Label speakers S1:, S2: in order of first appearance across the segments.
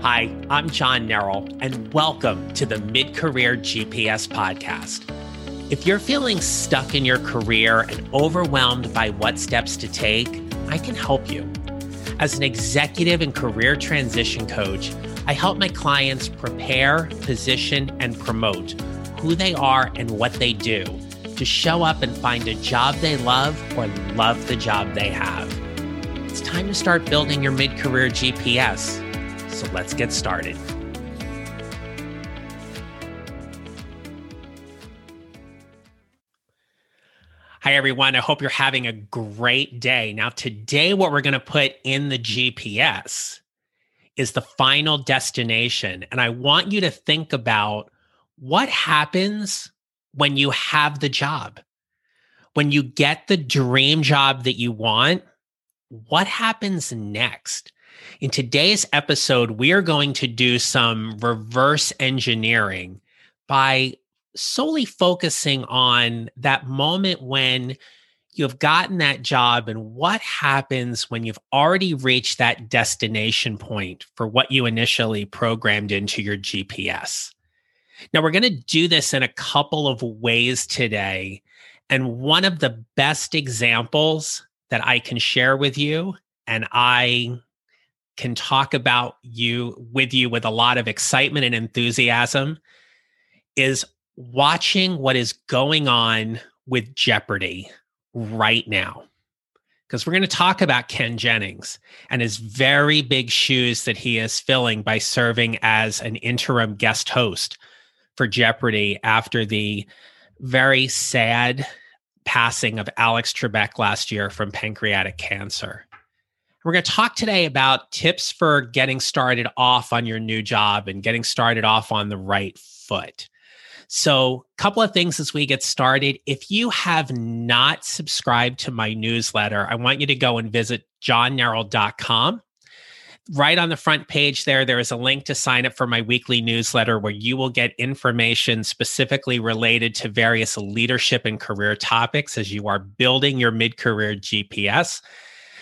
S1: Hi, I'm John Neral, and welcome to the Mid Career GPS podcast. If you're feeling stuck in your career and overwhelmed by what steps to take, I can help you. As an executive and career transition coach, I help my clients prepare, position, and promote who they are and what they do to show up and find a job they love or love the job they have. It's time to start building your mid career GPS. So let's get started. Hi, everyone. I hope you're having a great day. Now, today, what we're going to put in the GPS is the final destination. And I want you to think about what happens when you have the job, when you get the dream job that you want, what happens next? In today's episode, we are going to do some reverse engineering by solely focusing on that moment when you've gotten that job and what happens when you've already reached that destination point for what you initially programmed into your GPS. Now, we're going to do this in a couple of ways today. And one of the best examples that I can share with you, and I can talk about you with you with a lot of excitement and enthusiasm is watching what is going on with Jeopardy right now. Because we're going to talk about Ken Jennings and his very big shoes that he is filling by serving as an interim guest host for Jeopardy after the very sad passing of Alex Trebek last year from pancreatic cancer. We're going to talk today about tips for getting started off on your new job and getting started off on the right foot. So, a couple of things as we get started. If you have not subscribed to my newsletter, I want you to go and visit johnneral.com. Right on the front page there, there is a link to sign up for my weekly newsletter where you will get information specifically related to various leadership and career topics as you are building your mid career GPS.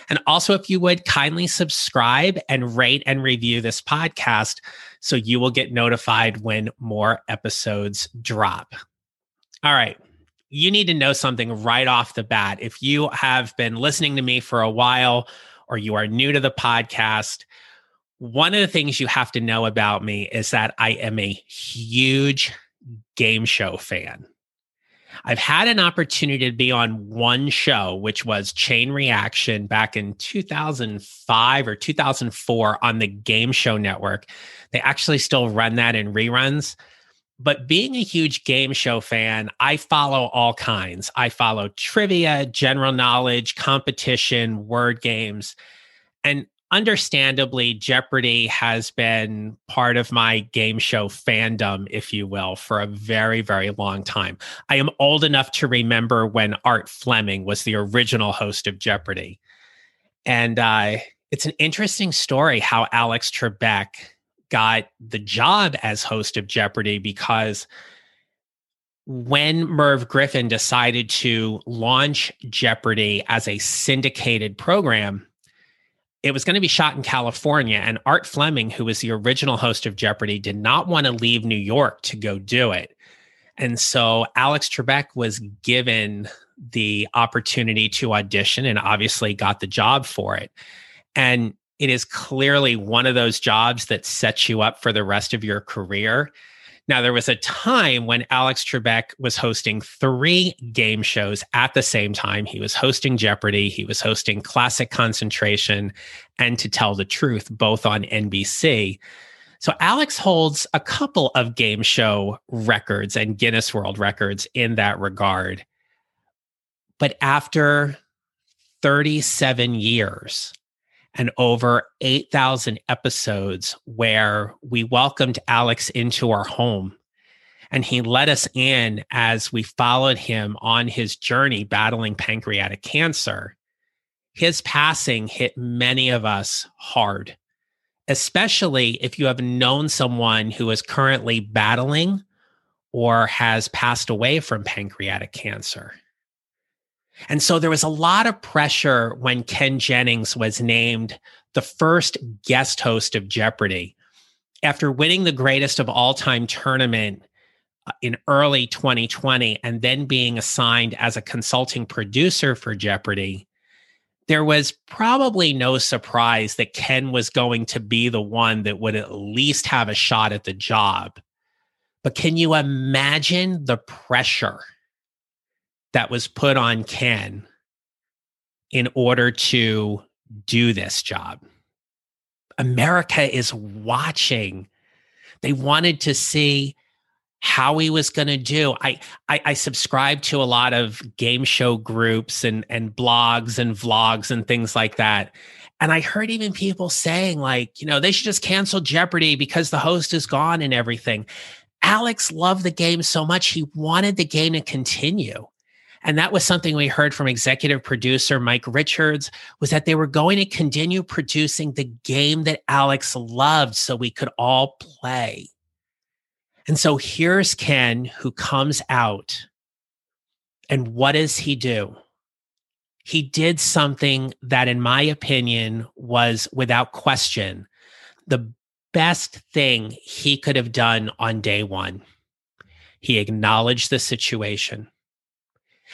S1: And also, if you would kindly subscribe and rate and review this podcast so you will get notified when more episodes drop. All right. You need to know something right off the bat. If you have been listening to me for a while or you are new to the podcast, one of the things you have to know about me is that I am a huge game show fan. I've had an opportunity to be on one show, which was Chain Reaction back in 2005 or 2004 on the Game Show Network. They actually still run that in reruns. But being a huge game show fan, I follow all kinds. I follow trivia, general knowledge, competition, word games. And understandably, Jeopardy has been part of my game show fandom, if you will, for a very, very long time. I am old enough to remember when Art Fleming was the original host of Jeopardy. And uh, it's an interesting story how Alex Trebek got the job as host of Jeopardy because when Merv Griffin decided to launch Jeopardy as a syndicated program, it was going to be shot in California, and Art Fleming, who was the original host of Jeopardy, did not want to leave New York to go do it. And so Alex Trebek was given the opportunity to audition and obviously got the job for it. And it is clearly one of those jobs that sets you up for the rest of your career. Now, there was a time when Alex Trebek was hosting three game shows at the same time. He was hosting Jeopardy, he was hosting Classic Concentration, and To Tell the Truth, both on NBC. So, Alex holds a couple of game show records and Guinness World Records in that regard. But after 37 years, and over 8,000 episodes where we welcomed Alex into our home. And he let us in as we followed him on his journey battling pancreatic cancer. His passing hit many of us hard, especially if you have known someone who is currently battling or has passed away from pancreatic cancer. And so there was a lot of pressure when Ken Jennings was named the first guest host of Jeopardy after winning the greatest of all time tournament uh, in early 2020 and then being assigned as a consulting producer for Jeopardy, there was probably no surprise that Ken was going to be the one that would at least have a shot at the job. But can you imagine the pressure that was put on Ken in order to do this job? America is watching. They wanted to see how he was going to do. I, I I subscribe to a lot of game show groups and and blogs and vlogs and things like that. And I heard even people saying like, you know, they should just cancel Jeopardy because the host is gone and everything. Alex loved the game so much he wanted the game to continue. And that was something we heard from executive producer Mike Richards was that they were going to continue producing the game that Alex loved so we could all play. And so here's Ken who comes out and what does he do? He did something that in my opinion was without question the best thing he could have done on day 1. He acknowledged the situation.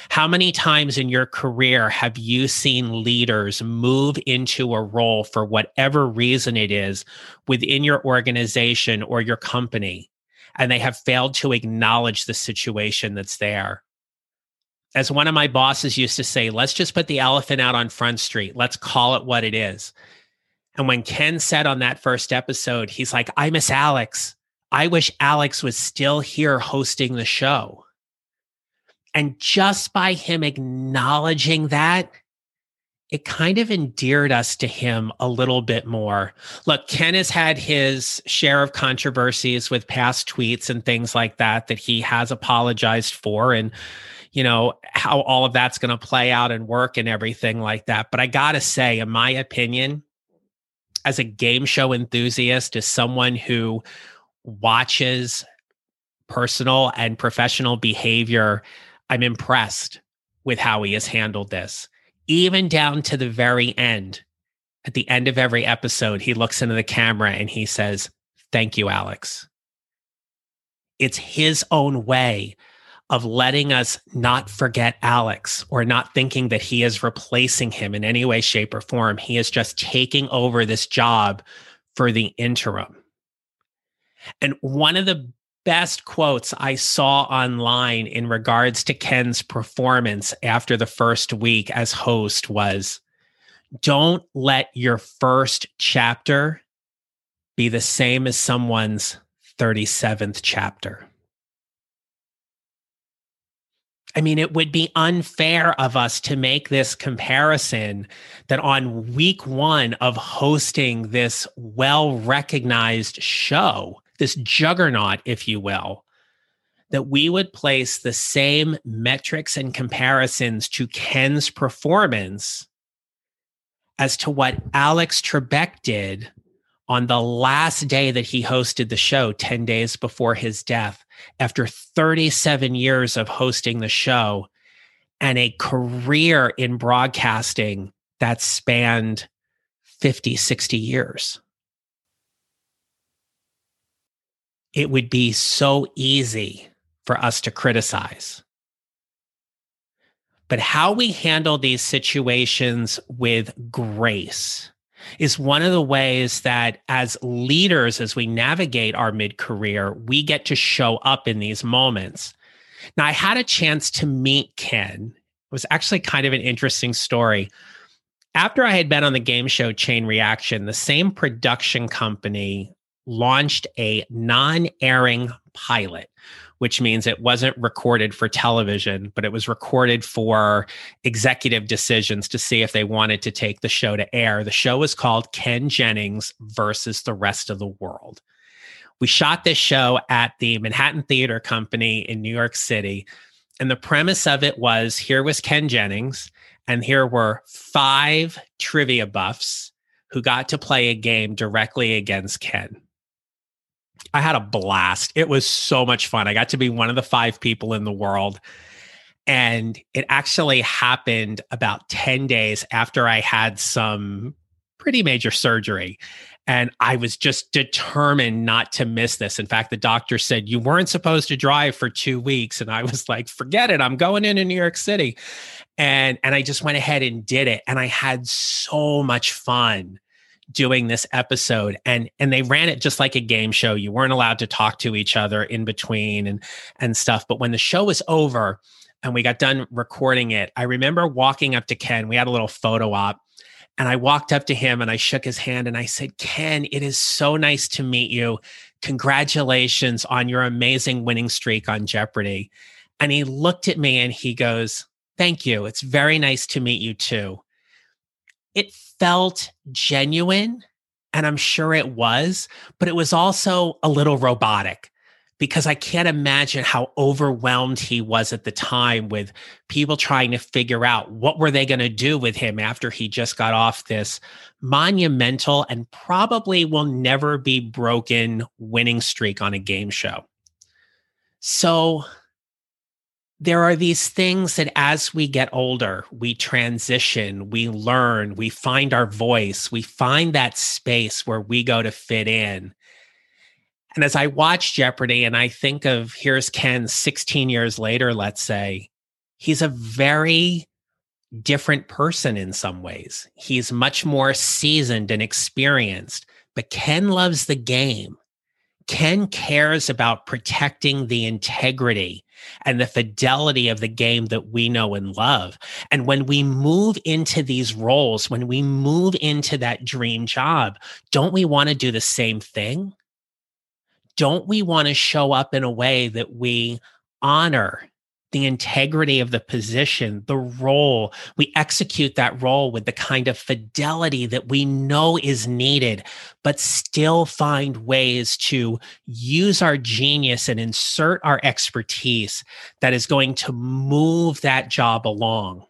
S1: How many times in your career have you seen leaders move into a role for whatever reason it is within your organization or your company, and they have failed to acknowledge the situation that's there? As one of my bosses used to say, let's just put the elephant out on Front Street. Let's call it what it is. And when Ken said on that first episode, he's like, I miss Alex. I wish Alex was still here hosting the show. And just by him acknowledging that, it kind of endeared us to him a little bit more. Look, Ken has had his share of controversies with past tweets and things like that that he has apologized for and you know how all of that's going to play out and work and everything like that. But I got to say in my opinion as a game show enthusiast as someone who watches personal and professional behavior I'm impressed with how he has handled this, even down to the very end. At the end of every episode, he looks into the camera and he says, Thank you, Alex. It's his own way of letting us not forget Alex or not thinking that he is replacing him in any way, shape, or form. He is just taking over this job for the interim. And one of the best quotes I saw online in regards to Ken's performance after the first week as host was don't let your first chapter be the same as someone's 37th chapter. I mean, it would be unfair of us to make this comparison that on week one of hosting this well recognized show, this juggernaut, if you will, that we would place the same metrics and comparisons to Ken's performance as to what Alex Trebek did on the last day that he hosted the show, 10 days before his death, after 37 years of hosting the show and a career in broadcasting that spanned 50, 60 years. It would be so easy for us to criticize. But how we handle these situations with grace is one of the ways that, as leaders, as we navigate our mid career, we get to show up in these moments. Now, I had a chance to meet Ken. It was actually kind of an interesting story. After I had been on the game show Chain Reaction, the same production company launched a non airing pilot, which means it wasn't recorded for television, but it was recorded for executive decisions to see if they wanted to take the show to air. The show was called Ken Jennings versus the rest of the world. We shot this show at the Manhattan Theater Company in New York City. And the premise of it was here was Ken Jennings, and here were five trivia buffs who got to play a game directly against Ken. I had a blast. It was so much fun. I got to be one of the five people in the world. And it actually happened about 10 days after I had some pretty major surgery. And I was just determined not to miss this. In fact, the doctor said, You weren't supposed to drive for two weeks. And I was like, Forget it. I'm going into New York City. And, and I just went ahead and did it. And I had so much fun doing this episode and and they ran it just like a game show you weren't allowed to talk to each other in between and and stuff but when the show was over and we got done recording it i remember walking up to ken we had a little photo op and I walked up to him and I shook his hand and I said, Ken, it is so nice to meet you. Congratulations on your amazing winning streak on Jeopardy. And he looked at me and he goes, Thank you. It's very nice to meet you too. It felt genuine, and I'm sure it was, but it was also a little robotic because I can't imagine how overwhelmed he was at the time with people trying to figure out what were they going to do with him after he just got off this monumental and probably will never be broken winning streak on a game show. So there are these things that as we get older, we transition, we learn, we find our voice, we find that space where we go to fit in. And as I watch Jeopardy and I think of here's Ken 16 years later, let's say, he's a very different person in some ways. He's much more seasoned and experienced, but Ken loves the game. Ken cares about protecting the integrity and the fidelity of the game that we know and love. And when we move into these roles, when we move into that dream job, don't we want to do the same thing? don't we want to show up in a way that we honor the integrity of the position, the role. We execute that role with the kind of fidelity that we know is needed, but still find ways to use our genius and insert our expertise that is going to move that job along.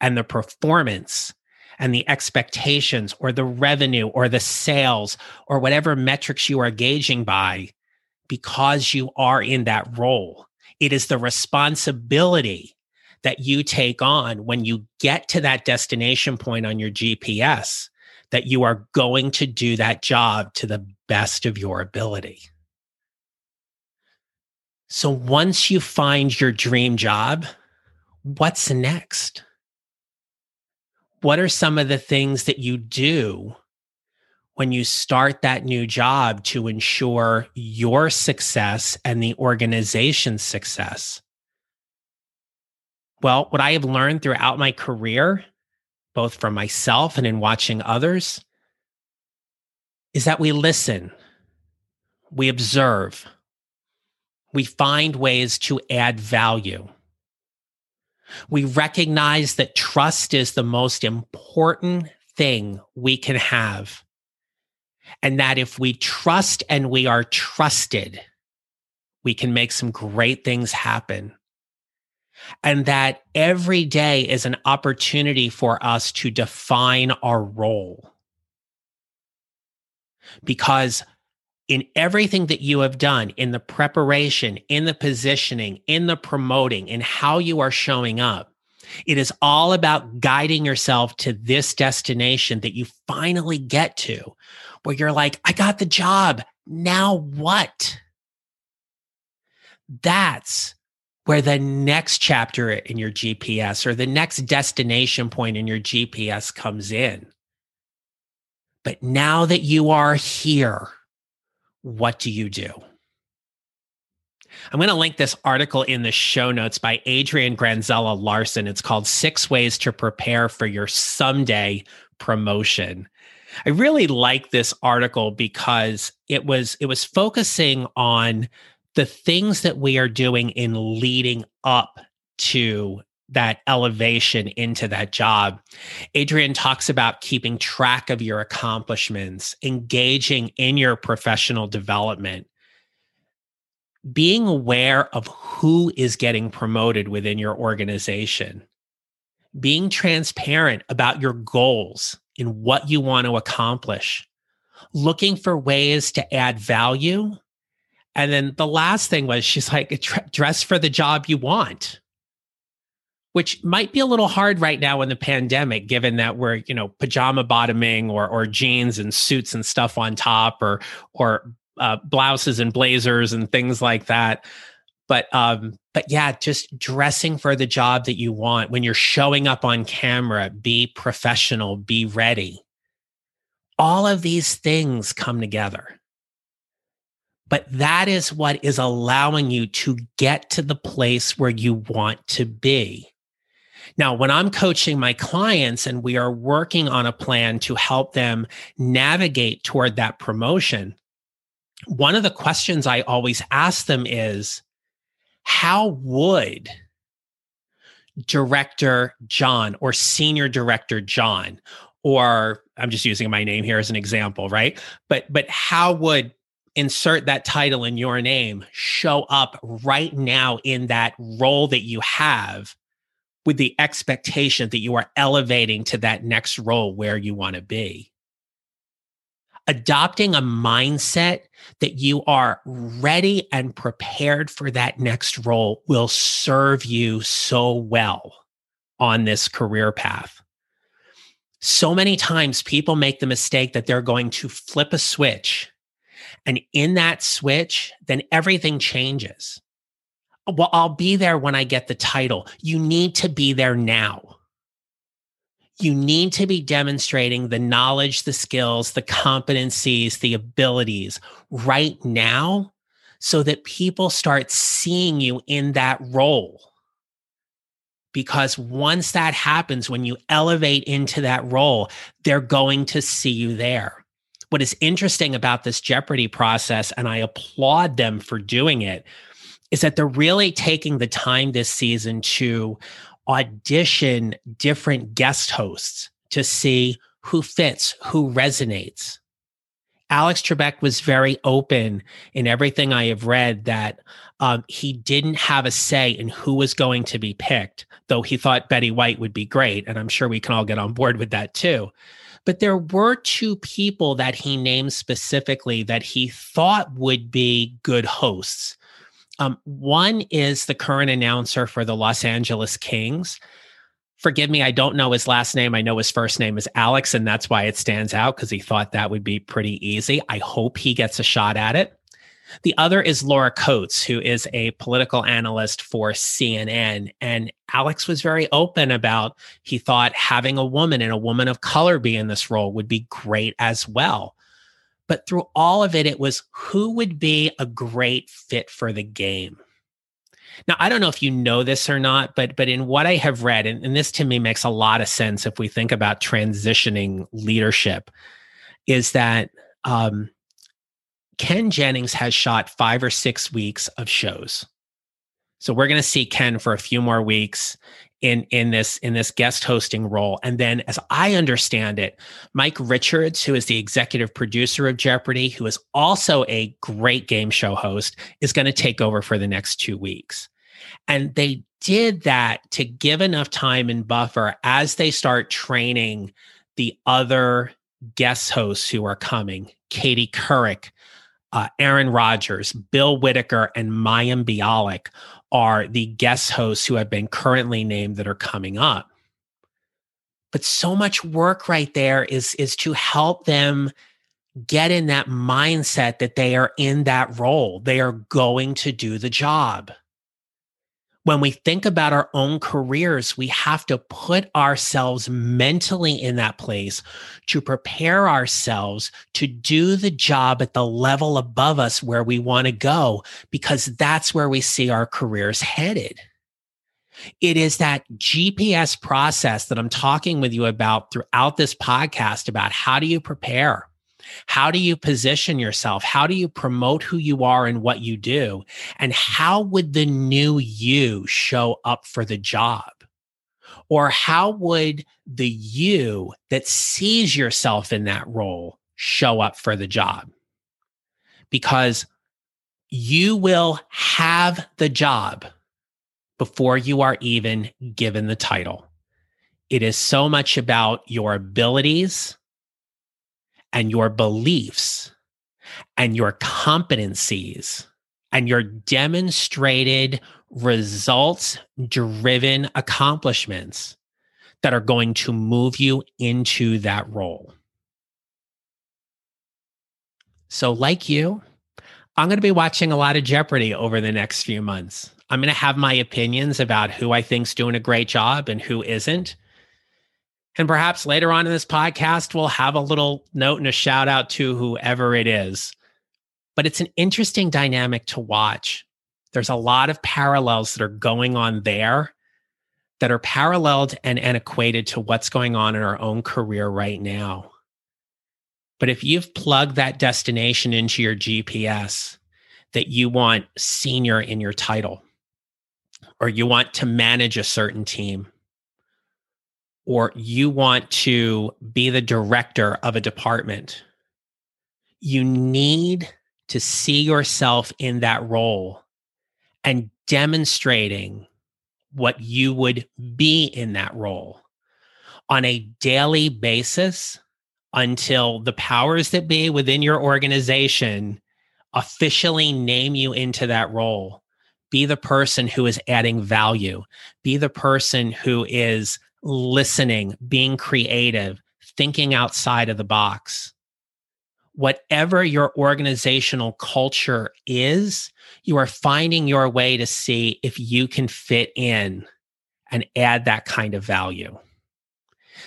S1: And the performance and the expectations or the revenue or the sales or whatever metrics you are gauging by because you are in that role. It is the responsibility that you take on when you get to that destination point on your GPS that you are going to do that job to the best of your ability. So once you find your dream job, what's next? what are some of the things that you do when you start that new job to ensure your success and the organization's success? Well, what I have learned throughout my career, both from myself and in watching others, is that we listen, we observe, we find ways to add value. We recognize that trust is the most important thing we can have. And that if we trust and we are trusted, we can make some great things happen. And that every day is an opportunity for us to define our role. Because in everything that you have done in the preparation, in the positioning, in the promoting, in how you are showing up. It is all about guiding yourself to this destination that you finally get to, where you're like, I got the job. Now what? That's where the next chapter in your GPS or the next destination point in your GPS comes in. But now that you are here, what do you do? I'm going to link this article in the show notes by Adrian Granzella Larssen. It's called Six Ways to Prepare for Your Someday Promotion. I really like this article because it was it was focusing on the things that we are doing in leading up to that elevation into that job. Adrian talks about keeping track of your accomplishments, engaging in your professional development, being aware of who is getting promoted within your organization, being transparent about your goals and what you want to accomplish, looking for ways to add value. And then the last thing was she's like, dress for the job you want which might be a little hard right now in the pandemic, given that we're, you know, pajama bottoming or or jeans and suits and stuff on top, or or uh, blouses and blazers and things like that. But um, but yeah, just dressing for the job that you want. When you're showing up on camera, be professional, be ready. All of these things come together. But that is what is allowing you to get to the place where you want to be. Now, when I'm coaching my clients and we are working on a plan to help them navigate toward that promotion, one of the questions I always ask them is how would director John or senior director John or I'm just using my name here as an example, right? But but how would insert that title in your name show up right now in that role that you have with the expectation that you are elevating to that next role where you want to be. Adopting a mindset that you are ready and prepared for that next role will serve you so well on this career path. So many times people make the mistake that they're going to flip a switch. And in that switch, then everything changes well, I'll be there when I get the title. You need to be there now. You need to be demonstrating the knowledge, the skills, the competencies, the abilities right now so that people start seeing you in that role. Because once that happens, when you elevate into that role, they're going to see you there. What is interesting about this Jeopardy process, and I applaud them for doing it, is that they're really taking the time this season to audition different guest hosts to see who fits, who resonates. Alex Trebek was very open in everything I have read that um, he didn't have a say in who was going to be picked, though he thought Betty White would be great. And I'm sure we can all get on board with that too. But there were two people that he named specifically that he thought would be good hosts. Um, one is the current announcer for the Los Angeles Kings. Forgive me, I don't know his last name. I know his first name is Alex, and that's why it stands out because he thought that would be pretty easy. I hope he gets a shot at it. The other is Laura Coates, who is a political analyst for CNN. And Alex was very open about he thought having a woman and a woman of color be in this role would be great as well. But through all of it, it was who would be a great fit for the game. Now, I don't know if you know this or not, but but in what I have read, and, and this to me makes a lot of sense if we think about transitioning leadership, is that um, Ken Jennings has shot five or six weeks of shows. So we're going to see Ken for a few more weeks in in this in this guest hosting role. And then as i understand it mike richards who is the executive producer of jeopardy who is also a great game show host is going to take over for the next 2 weeks. And they did that to give enough time and buffer as they start training the other guest hosts who are coming katie couric uh, aaron rodgers bill whitaker and mayim bialik are the guest hosts who have been currently named that are coming up. But so much work right there is, is to help them get in that mindset that they are in that role. They are going to do the job when we think about our own careers, we have to put ourselves mentally in that place to prepare ourselves to do the job at the level above us where we want to go, because that's where we see our careers headed. It is that GPS process that I'm talking with you about throughout this podcast about how do you prepare? How do you position yourself? How do you promote who you are and what you do? And how would the new you show up for the job? Or how would the you that sees yourself in that role show up for the job? Because you will have the job before you are even given the title. It is so much about your abilities and your beliefs and your competencies and your demonstrated results driven accomplishments that are going to move you into that role. So, like you, I'm going to be watching a lot of Jeopardy over the next few months. I'm going to have my opinions about who I think's doing a great job and who isn't. And perhaps later on in this podcast, we'll have a little note and a shout out to whoever it is. But it's an interesting dynamic to watch. There's a lot of parallels that are going on there that are paralleled and, and equated to what's going on in our own career right now. But if you've plugged that destination into your GPS that you want senior in your title, or you want to manage a certain team, or you want to be the director of a department, you need to see yourself in that role and demonstrating what you would be in that role on a daily basis until the powers that be within your organization officially name you into that role. Be the person who is adding value, be the person who is listening, being creative, thinking outside of the box. Whatever your organizational culture is, you are finding your way to see if you can fit in and add that kind of value.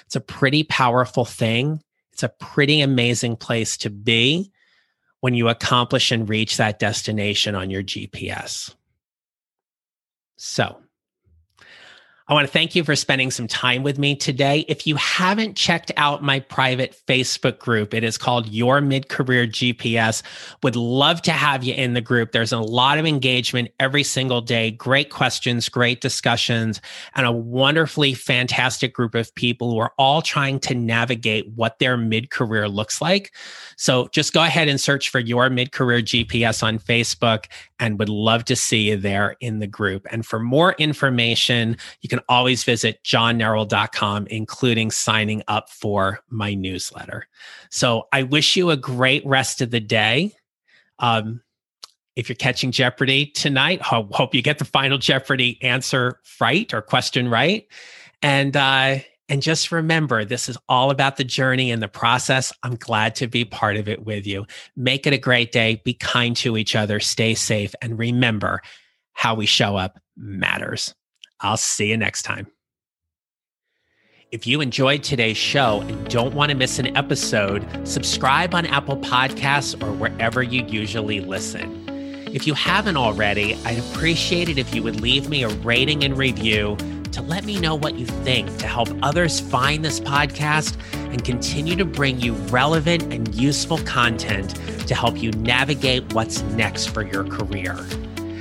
S1: It's a pretty powerful thing. It's a pretty amazing place to be when you accomplish and reach that destination on your GPS. So, I want to thank you for spending some time with me today. If you haven't checked out my private Facebook group, it is called Your Mid Career GPS. Would love to have you in the group. There's a lot of engagement every single day, great questions, great discussions, and a wonderfully fantastic group of people who are all trying to navigate what their mid career looks like. So just go ahead and search for Your Mid Career GPS on Facebook and would love to see you there in the group. And for more information, you can always visit johnneral.com, including signing up for my newsletter. So I wish you a great rest of the day. Um, if you're catching Jeopardy tonight, ho- hope you get the final Jeopardy answer right or question right. And uh, and just remember, this is all about the journey and the process. I'm glad to be part of it with you. Make it a great day. Be kind to each other. Stay safe. And remember, how we show up matters. I'll see you next time. If you enjoyed today's show and don't want to miss an episode, subscribe on Apple Podcasts or wherever you usually listen. If you haven't already, I'd appreciate it if you would leave me a rating and review to let me know what you think to help others find this podcast and continue to bring you relevant and useful content to help you navigate what's next for your career.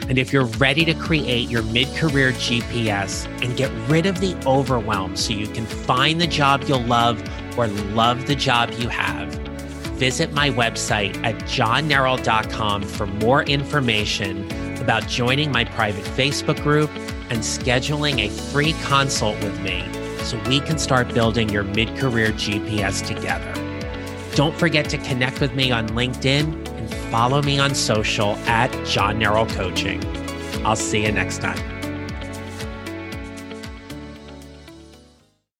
S1: And if you're ready to create your mid career GPS and get rid of the overwhelm so you can find the job you'll love or love the job you have, visit my website at johnneral.com for more information about joining my private Facebook group and scheduling a free consult with me so we can start building your mid career GPS together. Don't forget to connect with me on LinkedIn follow me on social at John Neral Coaching. I'll see you next time.